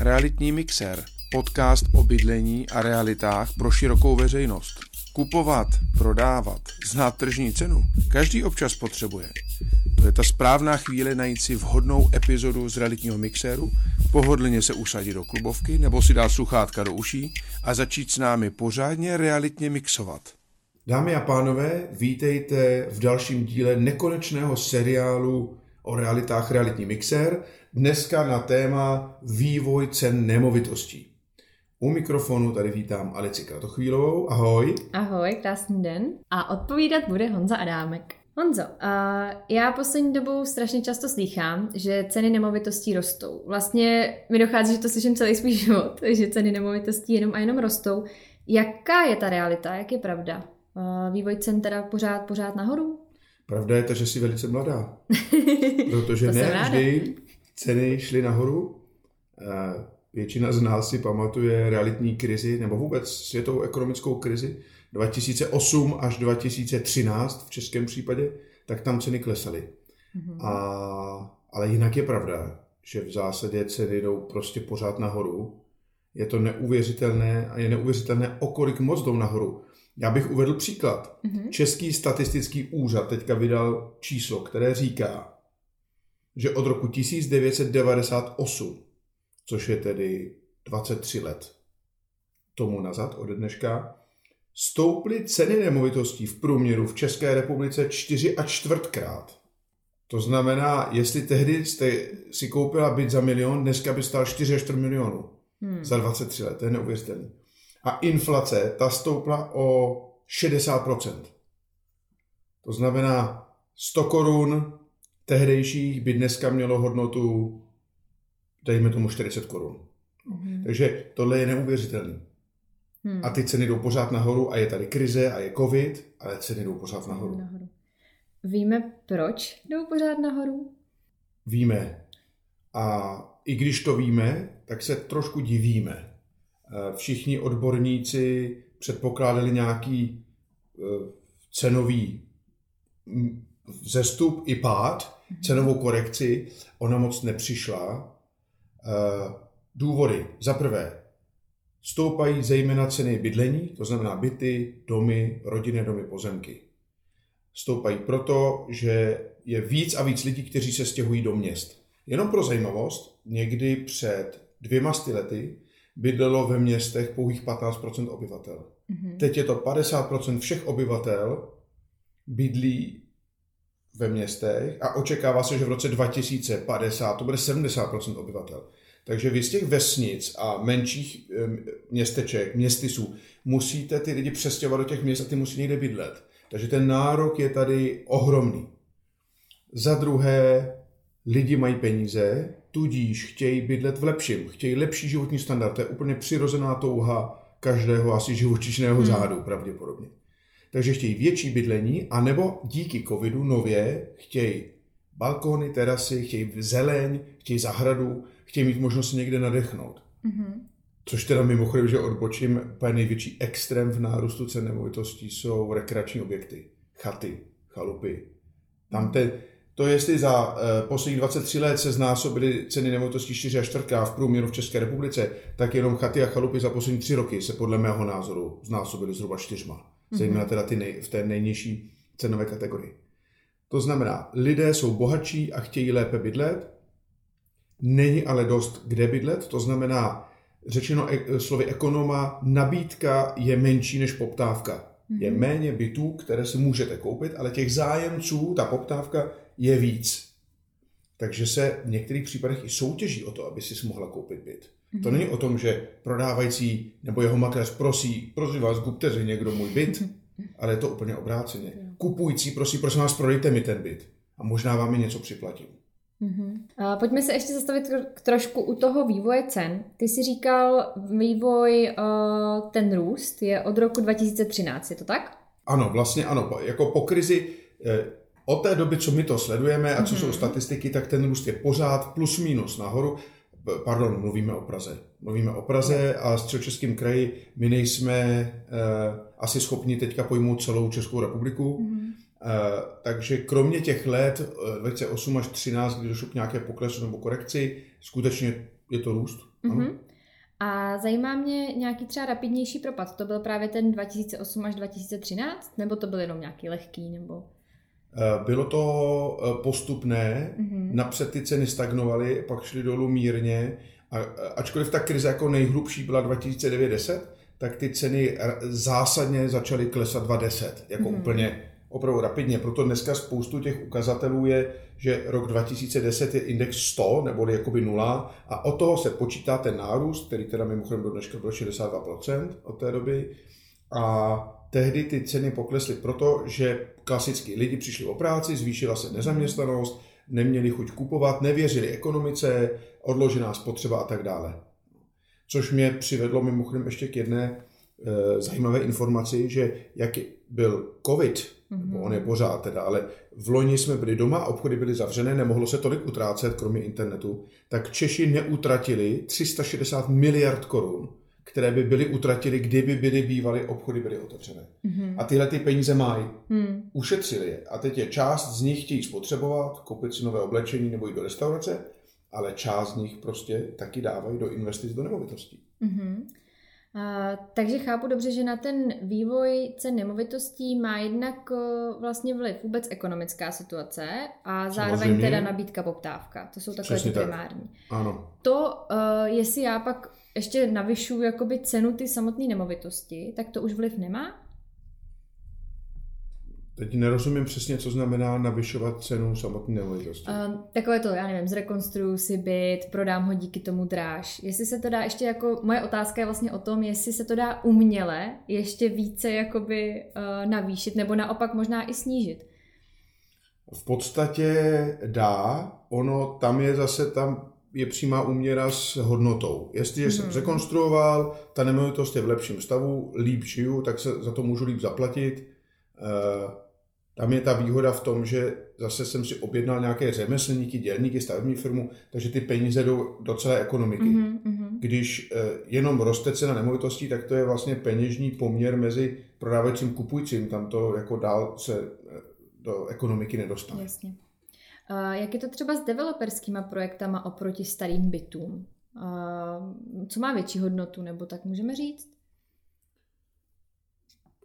Realitní mixer, podcast o bydlení a realitách pro širokou veřejnost. Kupovat, prodávat, znát tržní cenu, každý občas potřebuje. To je ta správná chvíle najít si vhodnou epizodu z realitního mixéru, pohodlně se usadit do klubovky nebo si dát sluchátka do uší a začít s námi pořádně realitně mixovat. Dámy a pánové, vítejte v dalším díle nekonečného seriálu o realitách Realitní mixér, dneska na téma vývoj cen nemovitostí. U mikrofonu tady vítám Alici Kratochvílovou. Ahoj. Ahoj, krásný den. A odpovídat bude Honza Adámek. Honzo, uh, já poslední dobou strašně často slýchám, že ceny nemovitostí rostou. Vlastně mi dochází, že to slyším celý svůj život, že ceny nemovitostí jenom a jenom rostou. Jaká je ta realita, jak je pravda? Uh, vývoj cen teda pořád, pořád nahoru? Pravda je to, že jsi velice mladá. Protože ne vždy ceny šly nahoru. Uh, většina z nás si pamatuje realitní krizi, nebo vůbec světovou ekonomickou krizi 2008 až 2013 v českém případě, tak tam ceny klesaly. Mm-hmm. A, ale jinak je pravda, že v zásadě ceny jdou prostě pořád nahoru. Je to neuvěřitelné a je neuvěřitelné, o kolik moc jdou nahoru. Já bych uvedl příklad. Mm-hmm. Český statistický úřad teďka vydal číslo, které říká, že od roku 1998 což je tedy 23 let tomu nazad, ode dneška, stouply ceny nemovitostí v průměru v České republice 4 a čtvrtkrát. To znamená, jestli tehdy jste si koupila byt za milion, dneska by stál 4 až 4 milionů. Hmm. Za 23 let, to je neuvěřitelné. A inflace, ta stoupla o 60%. To znamená, 100 korun tehdejších by dneska mělo hodnotu dejme tomu 40 korun. Mm-hmm. Takže tohle je neuvěřitelné. Hmm. A ty ceny jdou pořád nahoru a je tady krize a je covid, ale ceny jdou pořád nahoru. nahoru. Víme, proč jdou pořád nahoru? Víme. A i když to víme, tak se trošku divíme. Eh, všichni odborníci předpokládali nějaký eh, cenový vzestup i pád, cenovou korekci. Ona moc nepřišla Eh, důvody. Za prvé, stoupají zejména ceny bydlení, to znamená byty, domy, rodinné domy, pozemky. Stoupají proto, že je víc a víc lidí, kteří se stěhují do měst. Jenom pro zajímavost, někdy před dvěma lety bydlelo ve městech pouhých 15% obyvatel. Mm-hmm. Teď je to 50% všech obyvatel bydlí ve městech a očekává se, že v roce 2050 to bude 70% obyvatel. Takže vy z těch vesnic a menších městeček, městysů, musíte ty lidi přestěhovat do těch měst a ty musí někde bydlet. Takže ten nárok je tady ohromný. Za druhé, lidi mají peníze, tudíž chtějí bydlet v lepším, chtějí lepší životní standard. To je úplně přirozená touha každého asi živočišného hmm. řádu pravděpodobně. Takže chtějí větší bydlení, anebo díky covidu nově chtějí balkony, terasy, chtějí zeleň, chtějí zahradu, chtějí mít možnost někde nadechnout. Mm-hmm. Což teda mimochodem, že odbočím, úplně největší extrém v nárůstu cen nemovitostí jsou rekreační objekty, chaty, chalupy. Tam te, to jestli za uh, posledních 23 let se znásobily ceny nemovitostí 4 až 4 v průměru v České republice, tak jenom chaty a chalupy za poslední 3 roky se podle mého názoru znásobily zhruba čtyřma. Zejména teda ty nej, v té nejnižší cenové kategorii. To znamená, lidé jsou bohatší a chtějí lépe bydlet, Není ale dost kde bydlet, to znamená, řečeno e- slovy ekonoma, nabídka je menší než poptávka. Je méně bytů, které si můžete koupit, ale těch zájemců, ta poptávka je víc. Takže se v některých případech i soutěží o to, aby si mohla koupit byt. Mm-hmm. To není o tom, že prodávající nebo jeho makléř prosí, prosím vás, kupte si někdo můj byt, ale je to úplně obráceně. Kupující prosí, prosím vás, prodejte mi ten byt a možná vám je něco připlatím. Uh, pojďme se ještě zastavit trošku u toho vývoje cen. Ty jsi říkal, vývoj, uh, ten růst je od roku 2013, je to tak? Ano, vlastně ano. Jako po krizi, eh, od té doby, co my to sledujeme a co mm-hmm. jsou statistiky, tak ten růst je pořád plus minus nahoru. Pardon, mluvíme o Praze. Mluvíme o Praze a středočeském kraji my nejsme eh, asi schopni teďka pojmout celou Českou republiku. Mm-hmm. Eh, takže kromě těch let 2008 eh, až 2013, kdy došlo k nějaké poklesu nebo korekci, skutečně je to růst. Mm-hmm. A zajímá mě nějaký třeba rapidnější propad. To byl právě ten 2008 až 2013? Nebo to byl jenom nějaký lehký? Nebo... Eh, bylo to eh, postupné, mm-hmm. napřed ty ceny stagnovaly, pak šly dolů mírně, a, ačkoliv ta krize jako nejhlubší byla 2009-10, tak ty ceny zásadně začaly klesat 2010, jako mm-hmm. úplně opravdu rapidně. Proto dneska spoustu těch ukazatelů je, že rok 2010 je index 100, neboli jakoby nula, a od toho se počítá ten nárůst, který teda mimochodem do dneška byl 62% od té doby. A tehdy ty ceny poklesly proto, že klasicky lidi přišli o práci, zvýšila se nezaměstnanost, neměli chuť kupovat, nevěřili ekonomice, odložená spotřeba a tak dále. Což mě přivedlo mimochodem ještě k jedné e, zajímavé informaci, že jak byl covid, mm-hmm. nebo on je pořád teda, ale v loni jsme byli doma, obchody byly zavřené, nemohlo se tolik utrácet, kromě internetu, tak Češi neutratili 360 miliard korun, které by byly utratili, kdyby byly bývaly obchody byly otevřené. Mm-hmm. A tyhle ty peníze mají. Mm. Ušetřili je. A teď je část z nich chtějí spotřebovat, koupit si nové oblečení nebo jít do restaurace, ale část z nich prostě taky dávají do investic do nemovitostí. Mm-hmm. A, takže chápu dobře, že na ten vývoj cen nemovitostí má jednak vlastně vliv vůbec ekonomická situace a zároveň Samozřejmě. teda nabídka poptávka. To jsou takové ty primární. Tak. Ano. To, uh, jestli já pak ještě navyšuju jakoby cenu ty samotné nemovitosti, tak to už vliv nemá? Teď nerozumím přesně, co znamená navyšovat cenu samotné nemovitosti. Uh, takové to, já nevím, zrekonstruju si byt, prodám ho díky tomu dráž. Jestli se to dá ještě jako, moje otázka je vlastně o tom, jestli se to dá uměle ještě více jakoby uh, navýšit, nebo naopak možná i snížit. V podstatě dá, ono tam je zase, tam je přímá úměra s hodnotou. Jestliže jsem zrekonstruoval, ta nemovitost je v lepším stavu, líp žiju, tak se za to můžu líp zaplatit. Uh, tam je ta výhoda v tom, že zase jsem si objednal nějaké řemeslníky, dělníky, stavební firmu, takže ty peníze jdou do celé ekonomiky. Mm-hmm. Když eh, jenom roste cena nemovitostí, tak to je vlastně peněžní poměr mezi prodávajícím a kupujícím. Tam to jako dál se eh, do ekonomiky nedostane. Jasně. Uh, jak je to třeba s developerskýma projektama oproti starým bytům? Uh, co má větší hodnotu, nebo tak můžeme říct?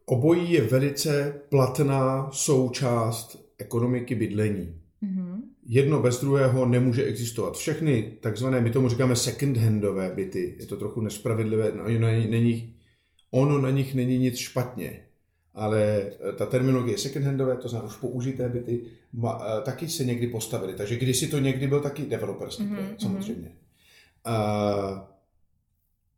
Obojí je velice platná součást ekonomiky bydlení. Mm-hmm. Jedno bez druhého nemůže existovat. Všechny takzvané, my tomu říkáme second-handové byty, je to trochu nespravedlivé, no, není, ono na nich není nic špatně, ale ta terminologie second-handové, to znamená už použité byty, ma, eh, taky se někdy postavily. Takže kdysi to někdy byl taky developerský mm-hmm. projekt, samozřejmě. Uh,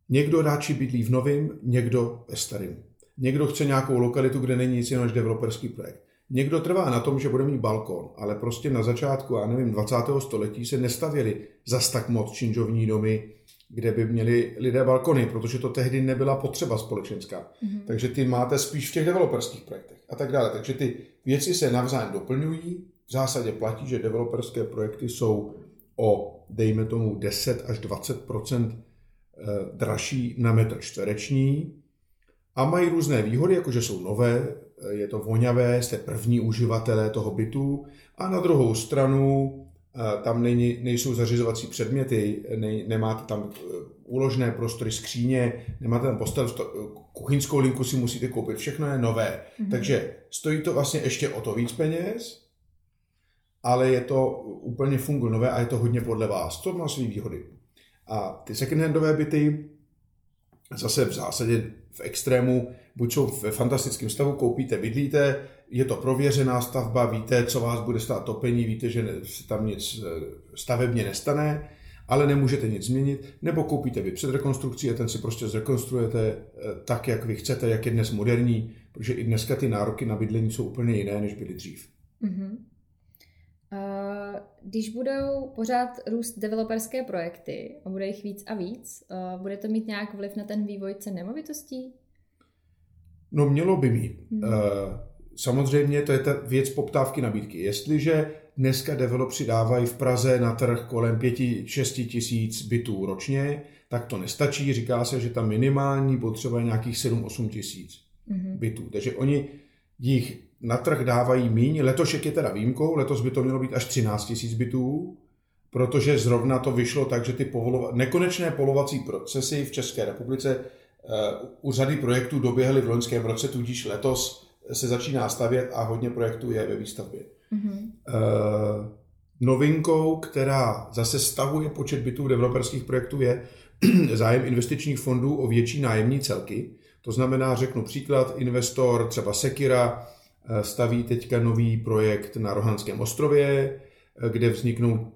někdo radši bydlí v novém, někdo ve starém. Někdo chce nějakou lokalitu, kde není nic jiného než developerský projekt. Někdo trvá na tom, že bude mít balkon, ale prostě na začátku, já nevím, 20. století se nestavěli zas tak moc činžovní domy, kde by měli lidé balkony, protože to tehdy nebyla potřeba společenská. Mm-hmm. Takže ty máte spíš v těch developerských projektech a tak dále. Takže ty věci se navzájem doplňují. V zásadě platí, že developerské projekty jsou o, dejme tomu, 10 až 20 eh, dražší na metr čtvereční a mají různé výhody, jako že jsou nové, je to voňavé, jste první uživatelé toho bytu a na druhou stranu eh, tam není, nejsou zařizovací předměty, ne, nemáte tam eh, úložné prostory, skříně, nemáte tam postel, kuchyňskou linku si musíte koupit, všechno je nové. Mm-hmm. Takže stojí to vlastně ještě o to víc peněz, ale je to úplně funguje nové a je to hodně podle vás. To má své výhody. A ty second-handové byty zase v zásadě v extrému, buď jsou ve fantastickém stavu, koupíte, bydlíte, je to prověřená stavba, víte, co vás bude stát topení, víte, že se tam nic eh, stavebně nestane, ale nemůžete nic změnit, nebo koupíte byt před rekonstrukcí a ten si prostě zrekonstruujete eh, tak, jak vy chcete, jak je dnes moderní, protože i dneska ty nároky na bydlení jsou úplně jiné, než byly dřív. Mm-hmm. Když budou pořád růst developerské projekty a bude jich víc a víc, bude to mít nějak vliv na ten vývoj cen nemovitostí? No mělo by mít. Hmm. Samozřejmě to je ta věc poptávky nabídky. Jestliže dneska developři dávají v Praze na trh kolem 5-6 tisíc bytů ročně, tak to nestačí. Říká se, že ta minimální potřeba je nějakých 7-8 tisíc hmm. bytů. Takže oni jich na trh dávají míň. Letošek je teda výjimkou, letos by to mělo být až 13 tisíc bytů, protože zrovna to vyšlo tak, že ty povolova- nekonečné polovací procesy v České republice uh, u řady projektů doběhly v loňském roce, tudíž letos se začíná stavět a hodně projektů je ve výstavbě. Mm-hmm. Uh, novinkou, která zase stahuje počet bytů developerských projektů, je zájem investičních fondů o větší nájemní celky. To znamená, řeknu příklad, investor třeba Sekira staví teďka nový projekt na Rohanském ostrově, kde vzniknou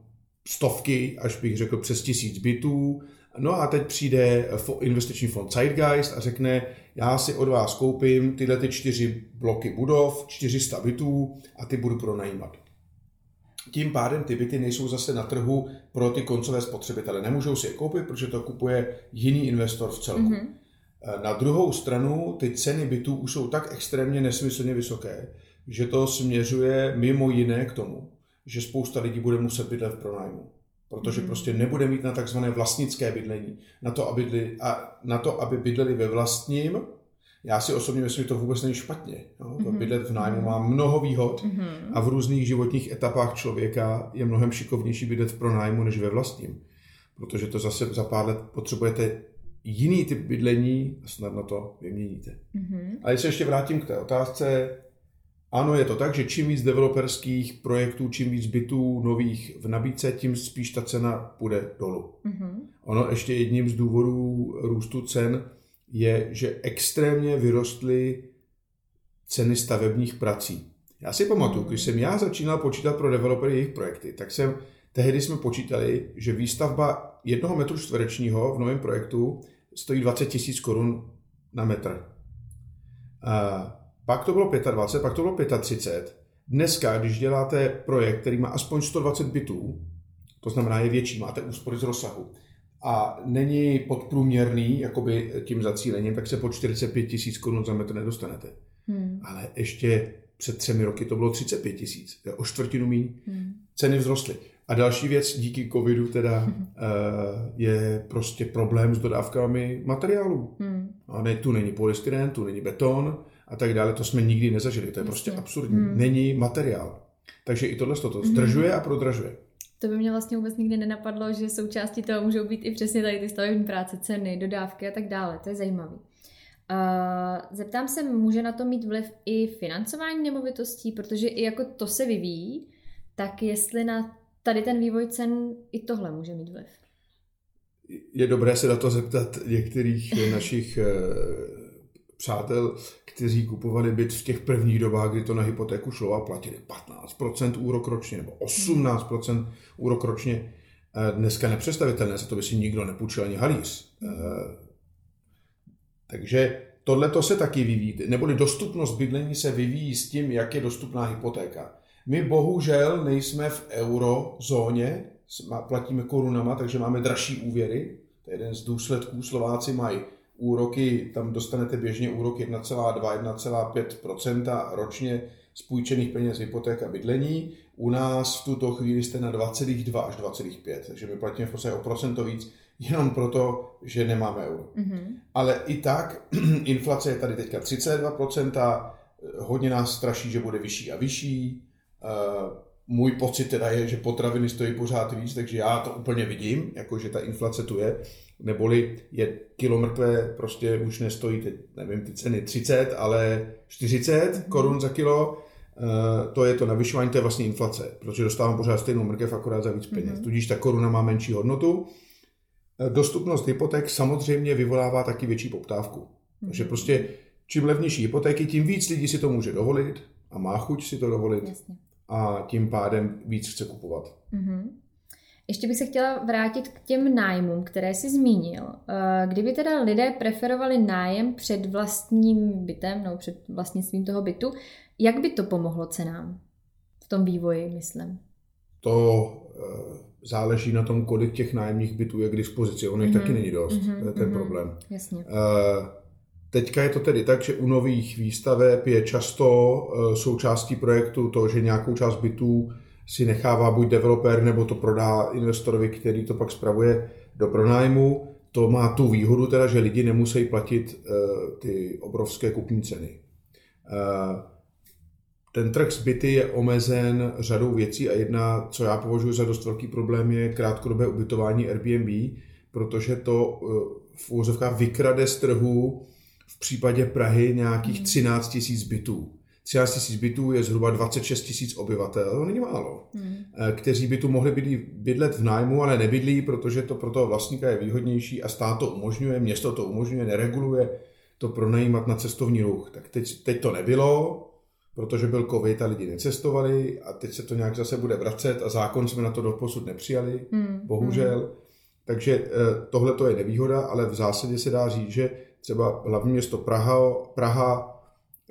stovky, až bych řekl přes tisíc bytů. No a teď přijde investiční fond Zeitgeist a řekne, já si od vás koupím tyhle ty čtyři bloky budov, 400 bytů a ty budu pronajímat. Tím pádem ty byty nejsou zase na trhu pro ty koncové spotřebitele. Nemůžou si je koupit, protože to kupuje jiný investor v celku. Mm-hmm. Na druhou stranu ty ceny bytů už jsou tak extrémně nesmyslně vysoké, že to směřuje mimo jiné k tomu, že spousta lidí bude muset bydlet v pronájmu. Protože hmm. prostě nebude mít na takzvané vlastnické bydlení. Na to, aby, bydli, a na to, aby bydleli ve vlastním, já si osobně myslím, že to vůbec není špatně. Jo? To mm-hmm. bydlet v nájmu má mnoho výhod a v různých životních etapách člověka je mnohem šikovnější bydlet v pronájmu než ve vlastním. Protože to zase za pár let potřebujete jiný typ bydlení a snad na to vyměníte. Mm-hmm. A když se ještě vrátím k té otázce, ano, je to tak, že čím víc developerských projektů, čím víc bytů nových v nabídce, tím spíš ta cena půjde dolů. Mm-hmm. Ono ještě jedním z důvodů růstu cen je, že extrémně vyrostly ceny stavebních prací. Já si pamatuju, když jsem já začínal počítat pro developery jejich projekty, tak jsem tehdy jsme počítali, že výstavba jednoho metru čtverečního v novém projektu stojí 20 tisíc korun na metr. A pak to bylo 25, pak to bylo 35. Dneska, když děláte projekt, který má aspoň 120 bytů, to znamená je větší, máte úspory z rozsahu, a není podprůměrný jakoby tím zacílením, tak se po 45 tisíc korun za metr nedostanete. Hmm. Ale ještě před třemi roky to bylo 35 tisíc, o čtvrtinu míň. Hmm. Ceny vzrostly. A další věc díky covidu teda hmm. je prostě problém s dodávkami materiálů. Hmm. A ne, tu není polystyren, tu není beton a tak dále. To jsme nikdy nezažili. To je prostě absurdní. Hmm. Není materiál. Takže i tohle to zdržuje a prodražuje. To by mě vlastně vůbec nikdy nenapadlo, že součástí toho můžou být i přesně tady ty stavební práce, ceny, dodávky a tak dále. To je zajímavé. Uh, zeptám se, může na to mít vliv i financování nemovitostí, protože i jako to se vyvíjí, tak jestli na tady ten vývoj cen i tohle může mít vliv? Je dobré se na to zeptat některých našich eh, přátel, kteří kupovali byt v těch prvních dobách, kdy to na hypotéku šlo a platili 15% úrok ročně nebo 18% úrok ročně. Dneska nepředstavitelné, za to by si nikdo nepůjčil ani halíř. Eh, takže tohle to se taky vyvíjí, neboli dostupnost bydlení se vyvíjí s tím, jak je dostupná hypotéka. My bohužel nejsme v eurozóně, platíme korunama, takže máme dražší úvěry. To je jeden z důsledků. Slováci mají úroky, tam dostanete běžně úrok 1,2-1,5% ročně z půjčených peněz hypoték a bydlení. U nás v tuto chvíli jste na 2,2 až 2,5, takže my platíme v podstatě o procento víc, jenom proto, že nemáme euro. Mm-hmm. Ale i tak inflace je tady teďka 32%, hodně nás straší, že bude vyšší a vyšší. Uh, můj pocit teda je, že potraviny stojí pořád víc, takže já to úplně vidím, jako že ta inflace tu je neboli je kilo mrtvé, prostě už nestojí, teď, nevím, ty ceny 30, ale 40 mhm. korun za kilo, Uh, to je to navyšování, to je vlastně inflace, protože dostávám pořád stejnou mrkev, akorát za víc peněz. Mm-hmm. Tudíž ta koruna má menší hodnotu. Uh, dostupnost hypoték samozřejmě vyvolává taky větší poptávku. Mm-hmm. Takže prostě čím levnější hypotéky, tím víc lidí si to může dovolit a má chuť si to dovolit Jasně. a tím pádem víc chce kupovat. Mm-hmm. Ještě bych se chtěla vrátit k těm nájmům, které jsi zmínil. Eh, kdyby teda lidé preferovali nájem před vlastním bytem, nebo před vlastnictvím toho bytu, jak by to pomohlo cenám v tom vývoji, myslím? To eh, záleží na tom, kolik těch nájemních bytů je k dispozici. Ono jich mm-hmm. taky není dost, mm-hmm. to je ten mm-hmm. problém. Jasně. Uh, Teďka je to tedy tak, že u nových výstaveb je často součástí projektu to, že nějakou část bytů si nechává buď developer, nebo to prodá investorovi, který to pak spravuje do pronájmu. To má tu výhodu teda, že lidi nemusí platit uh, ty obrovské kupní ceny. Uh, ten trh s byty je omezen řadou věcí a jedna, co já považuji za dost velký problém, je krátkodobé ubytování Airbnb, protože to eh, v úvozovkách vykrade z trhu v případě Prahy nějakých 13 hmm. 000 bytů. 13 000 bytů je zhruba 26 000 obyvatel, to není málo, hmm. kteří by tu mohli bydlet, bydlet v nájmu, ale nebydlí, protože to pro toho vlastníka je výhodnější a stát to umožňuje, město to umožňuje, nereguluje to pronajímat na cestovní ruch. Tak teď, teď to nebylo, protože byl covid a lidi necestovali a teď se to nějak zase bude vracet a zákon jsme na to doposud nepřijali, hmm. bohužel. Hmm. Takže eh, tohle to je nevýhoda, ale v zásadě se dá říct, že třeba hlavní město Praha, Praha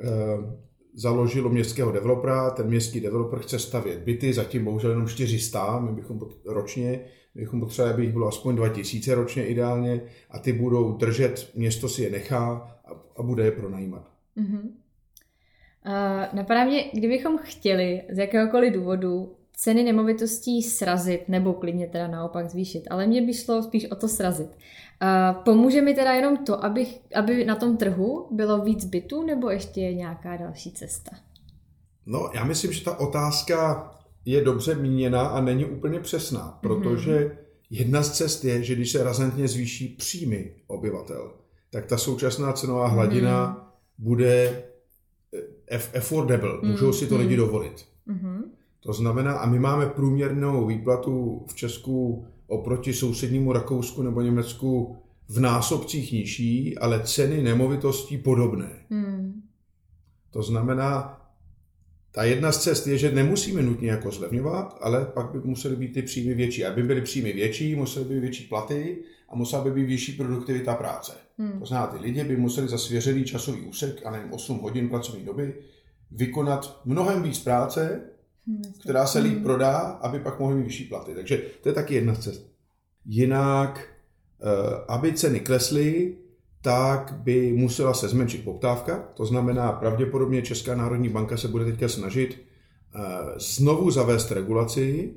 eh, založilo městského developera, ten městský developer chce stavět byty, zatím bohužel jenom 400, my bychom ročně, my bychom potřebovali, aby jich bylo aspoň 2000 ročně ideálně a ty budou držet, město si je nechá a, a bude je pronajímat. Mm-hmm. Uh, napadá mě, kdybychom chtěli z jakéhokoliv důvodu ceny nemovitostí srazit, nebo klidně teda naopak zvýšit, ale mě by šlo spíš o to srazit. Uh, pomůže mi teda jenom to, aby, aby na tom trhu bylo víc bytů, nebo ještě je nějaká další cesta? No, já myslím, že ta otázka je dobře míněna a není úplně přesná, mhm. protože mm-hmm. jedna z cest je, že když se razantně zvýší příjmy obyvatel, tak ta současná cenová hladina mm-hmm. bude affordable, můžou si to lidi mhm. dovolit. Mm-hmm. To znamená, a my máme průměrnou výplatu v Česku oproti sousednímu Rakousku nebo Německu v násobcích nižší, ale ceny nemovitostí podobné. Hmm. To znamená, ta jedna z cest je, že nemusíme nutně jako zlevňovat, ale pak by musely být ty příjmy větší. Aby byly příjmy větší, musely by být větší platy a musela by být vyšší produktivita práce. Hmm. To znamená, ty lidi by museli za svěřený časový úsek, a nevím, 8 hodin pracovní doby, vykonat mnohem víc práce, která se líp hmm. prodá, aby pak mohly mít vyšší platy. Takže to je taky jedna z cest. Jinak, eh, aby ceny klesly, tak by musela se zmenšit poptávka. To znamená, pravděpodobně Česká národní banka se bude teďka snažit eh, znovu zavést regulaci,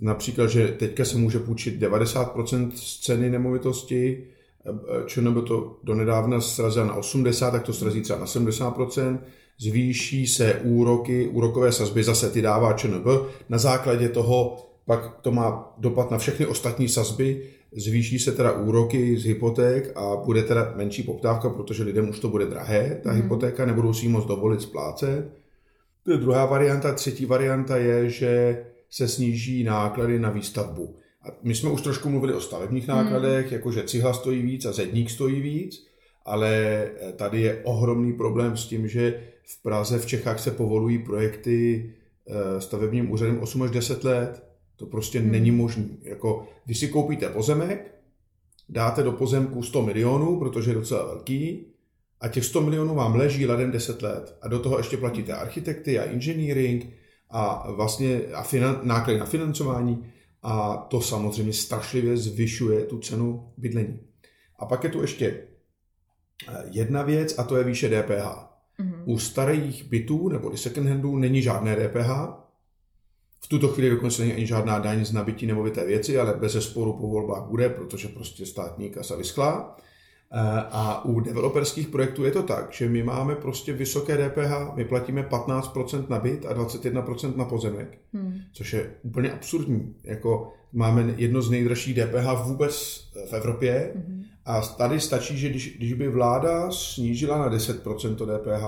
například, že teďka se může půjčit 90% z ceny nemovitosti, eh, čo nebo to donedávna srazila na 80, tak to srazí třeba na 70%, zvýší se úroky, úrokové sazby, zase ty dává ČNB, na základě toho pak to má dopad na všechny ostatní sazby, zvýší se teda úroky z hypoték a bude teda menší poptávka, protože lidem už to bude drahé, ta mm. hypotéka, nebudou si ji moc dovolit splácet. To je druhá varianta. Třetí varianta je, že se sníží náklady na výstavbu. A my jsme už trošku mluvili o stavebních nákladech, mm. jakože cihla stojí víc a zedník stojí víc, ale tady je ohromný problém s tím, že v Praze, v Čechách se povolují projekty eh, stavebním úřadem 8 až 10 let. To prostě hmm. není možné. Jako, když si koupíte pozemek, dáte do pozemku 100 milionů, protože je docela velký, a těch 100 milionů vám leží ladem 10 let. A do toho ještě platíte architekty a engineering a vlastně a finan, náklady na financování. A to samozřejmě strašlivě zvyšuje tu cenu bydlení. A pak je tu ještě eh, jedna věc a to je výše DPH. Mm-hmm. U starých bytů nebo second handů není žádné DPH. V tuto chvíli dokonce není ani žádná daň z nabití nemovité věci, ale bez sporu po volbách bude, protože prostě státní kasa vyschlá. Eh, a u developerských projektů je to tak, že my máme prostě vysoké DPH, my platíme 15% na byt a 21% na pozemek, hmm. což je úplně absurdní. Jako máme jedno z nejdražších DPH vůbec v Evropě hmm. A tady stačí, že když, když by vláda snížila na 10% to DPH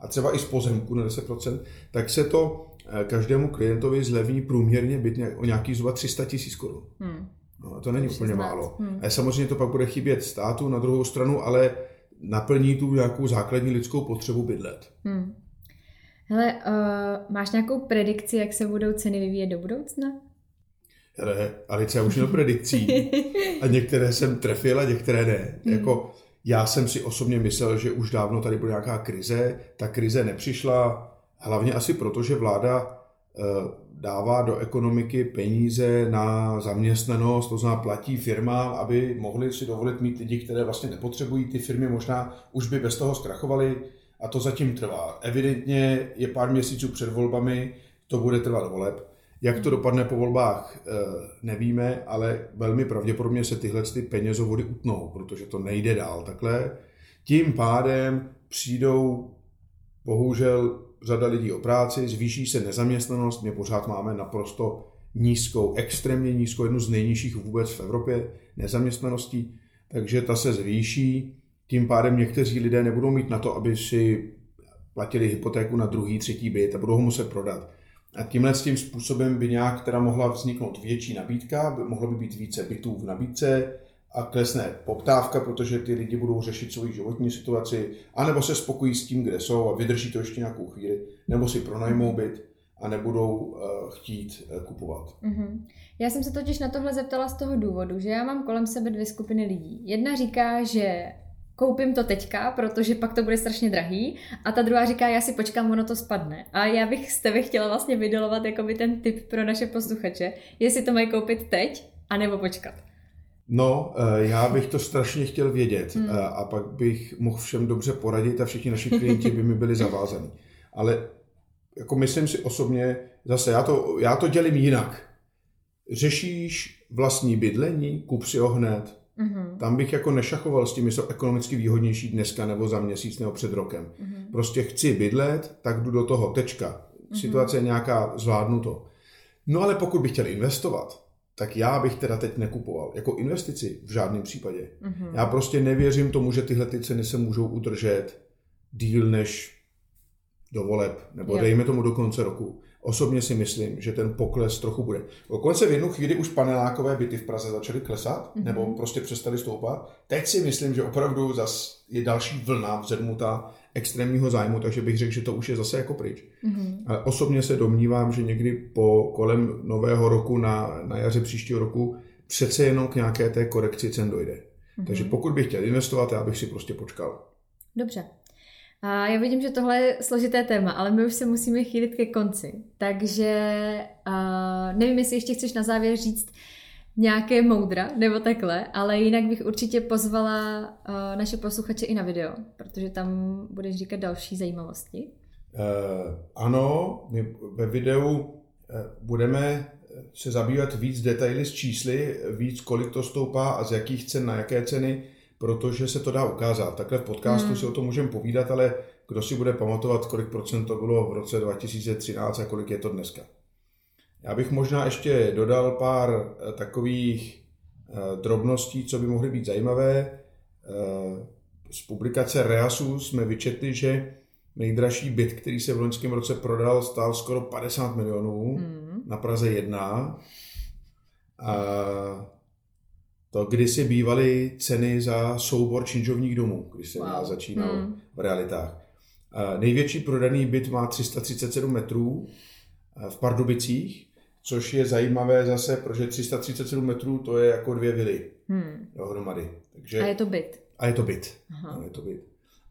a třeba i z pozemku na 10%, tak se to eh, každému klientovi zlevní průměrně byt o nějakých zhruba 300 tisíc korun. Hmm. No, to není úplně znát. málo. Hmm. A samozřejmě to pak bude chybět státu na druhou stranu, ale naplní tu nějakou základní lidskou potřebu bydlet. Hmm. Hele, uh, máš nějakou predikci, jak se budou ceny vyvíjet do budoucna? Hele, Alice, já už měl predikcí. A některé jsem trefil a některé ne. Hmm. Jako, já jsem si osobně myslel, že už dávno tady bude nějaká krize. Ta krize nepřišla hlavně asi proto, že vláda uh, dává do ekonomiky peníze na zaměstnanost, to znamená platí firmám, aby mohli si dovolit mít lidi, které vlastně nepotřebují. Ty firmy možná už by bez toho zkrachovaly a to zatím trvá. Evidentně je pár měsíců před volbami, to bude trvat voleb. Jak to dopadne po volbách, eh, nevíme, ale velmi pravděpodobně se tyhle ty penězovody utnou, protože to nejde dál takhle. Tím pádem přijdou bohužel řada lidí o práci, zvýší se nezaměstnanost, my pořád máme naprosto nízkou, extrémně nízkou, jednu z nejnižších vůbec v Evropě nezaměstnaností, takže ta se zvýší, tím pádem někteří lidé nebudou mít na to, aby si platili hypotéku na druhý, třetí byt a budou ho muset prodat. A tímhle s tím způsobem by nějak teda mohla vzniknout větší nabídka, mohlo by být více bytů v nabídce a klesne poptávka, protože ty lidi budou řešit svoji životní situaci, anebo se spokojí s tím, kde jsou a vydrží to ještě nějakou chvíli, nebo si pronajmou byt a nebudou uh, chtít uh, kupovat. Mm-hmm. Já jsem se totiž na tohle zeptala z toho důvodu, že já mám kolem sebe dvě skupiny lidí. Jedna říká, že koupím to teďka, protože pak to bude strašně drahý. A ta druhá říká, já si počkám, ono to spadne. A já bych z tebe chtěla vlastně vydolovat by ten tip pro naše posluchače, jestli to mají koupit teď, anebo počkat. No, eh, já bych to strašně chtěl vědět hmm. Eh, a pak bych mohl všem dobře poradit a všichni naši klienti by mi byli zavázaní. Ale jako myslím si osobně, zase já to, já to dělím jinak. Řešíš vlastní bydlení, kup si ho hned, Mm-hmm. Tam bych jako nešachoval s tím, jestli ekonomicky výhodnější dneska nebo za měsíc nebo před rokem. Mm-hmm. Prostě chci bydlet, tak jdu do toho, tečka. Mm-hmm. Situace je nějaká, zvládnu to. No ale pokud bych chtěl investovat, tak já bych teda teď nekupoval. Jako investici v žádném případě. Mm-hmm. Já prostě nevěřím tomu, že tyhle ty ceny se můžou udržet díl než do voleb, nebo jo. dejme tomu do konce roku. Osobně si myslím, že ten pokles trochu bude. Dokonce v jednu chvíli už panelákové byty v Praze začaly klesat, mm-hmm. nebo prostě přestaly stoupat. Teď si myslím, že opravdu zas je další vlna vzedmuta extrémního zájmu, takže bych řekl, že to už je zase jako pryč. Mm-hmm. Ale osobně se domnívám, že někdy po kolem nového roku na, na jaře příštího roku přece jenom k nějaké té korekci cen dojde. Mm-hmm. Takže pokud bych chtěl investovat, já bych si prostě počkal. Dobře. A já vidím, že tohle je složité téma, ale my už se musíme chýlit ke konci. Takže uh, nevím, jestli ještě chceš na závěr říct nějaké moudra nebo takhle, ale jinak bych určitě pozvala uh, naše posluchače i na video, protože tam budeš říkat další zajímavosti. Uh, ano, my ve videu uh, budeme se zabývat víc detaily s čísly, víc kolik to stoupá a z jakých cen na jaké ceny protože se to dá ukázat. Takhle v podcastu hmm. si o tom můžeme povídat, ale kdo si bude pamatovat, kolik procent to bylo v roce 2013 a kolik je to dneska. Já bych možná ještě dodal pár eh, takových eh, drobností, co by mohly být zajímavé. Eh, z publikace Reasu jsme vyčetli, že nejdražší byt, který se v loňském roce prodal, stál skoro 50 milionů hmm. na Praze 1. A to kdysi bývaly ceny za soubor činžovních domů, když jsem wow. já začínal hmm. v realitách. Největší prodaný byt má 337 metrů v Pardubicích, což je zajímavé zase, protože 337 metrů to je jako dvě vily hmm. dohromady. Takže, a je to byt. A je to byt. Aha. A je to byt.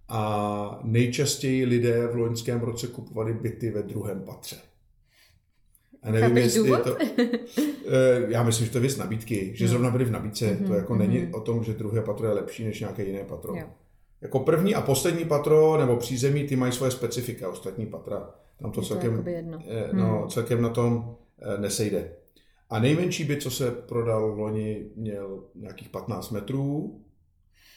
A nejčastěji lidé v loňském roce kupovali byty ve druhém patře. A nevím, Chápeš jestli důvod? to... Eh, já myslím, že to je věc nabídky, že no. zrovna byly v nabídce. Mm-hmm, to jako mm-hmm. není o tom, že druhé patro je lepší než nějaké jiné patro. Jo. Jako první a poslední patro nebo přízemí, ty mají svoje specifika, ostatní patra. Tam to, je celkem, to jedno. no, hmm. celkem na tom eh, nesejde. A nejmenší byt, co se prodal v loni, měl nějakých 15 metrů.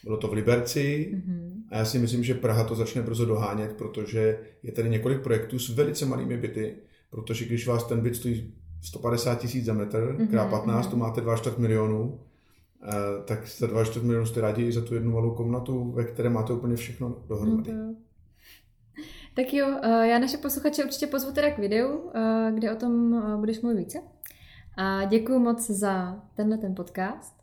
Bylo to v Liberci. Mm-hmm. A já si myslím, že Praha to začne brzo dohánět, protože je tady několik projektů s velice malými byty, protože když vás ten byt stojí 150 tisíc za metr, mm-hmm, krát 15, mm-hmm. to máte 24 milionů, eh, tak za 24 milionů jste rádi i za tu jednu malou komnatu, ve které máte úplně všechno dohromady. Mm-hmm. Tak jo, eh, já naše posluchače určitě pozvu teda k videu, eh, kde o tom budeš mluvit více. A děkuji moc za tenhle ten podcast.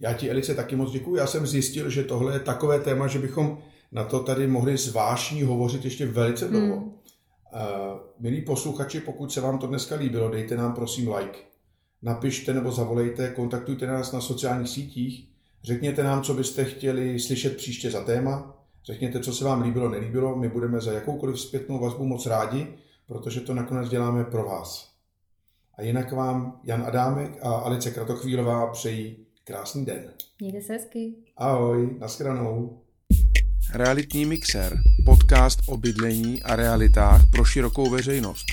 Já ti, Elice, taky moc děkuji. Já jsem zjistil, že tohle je takové téma, že bychom na to tady mohli zvážní hovořit ještě velice dlouho. Mm. Uh, milí posluchači, pokud se vám to dneska líbilo, dejte nám prosím like. Napište nebo zavolejte, kontaktujte nás na sociálních sítích, řekněte nám, co byste chtěli slyšet příště za téma, řekněte, co se vám líbilo, nelíbilo, my budeme za jakoukoliv zpětnou vazbu moc rádi, protože to nakonec děláme pro vás. A jinak vám Jan Adámek a Alice Kratochvílová přejí krásný den. Mějte se hezky. Ahoj, nashledanou. Realitní mixer, podcast o bydlení a realitách pro širokou veřejnost.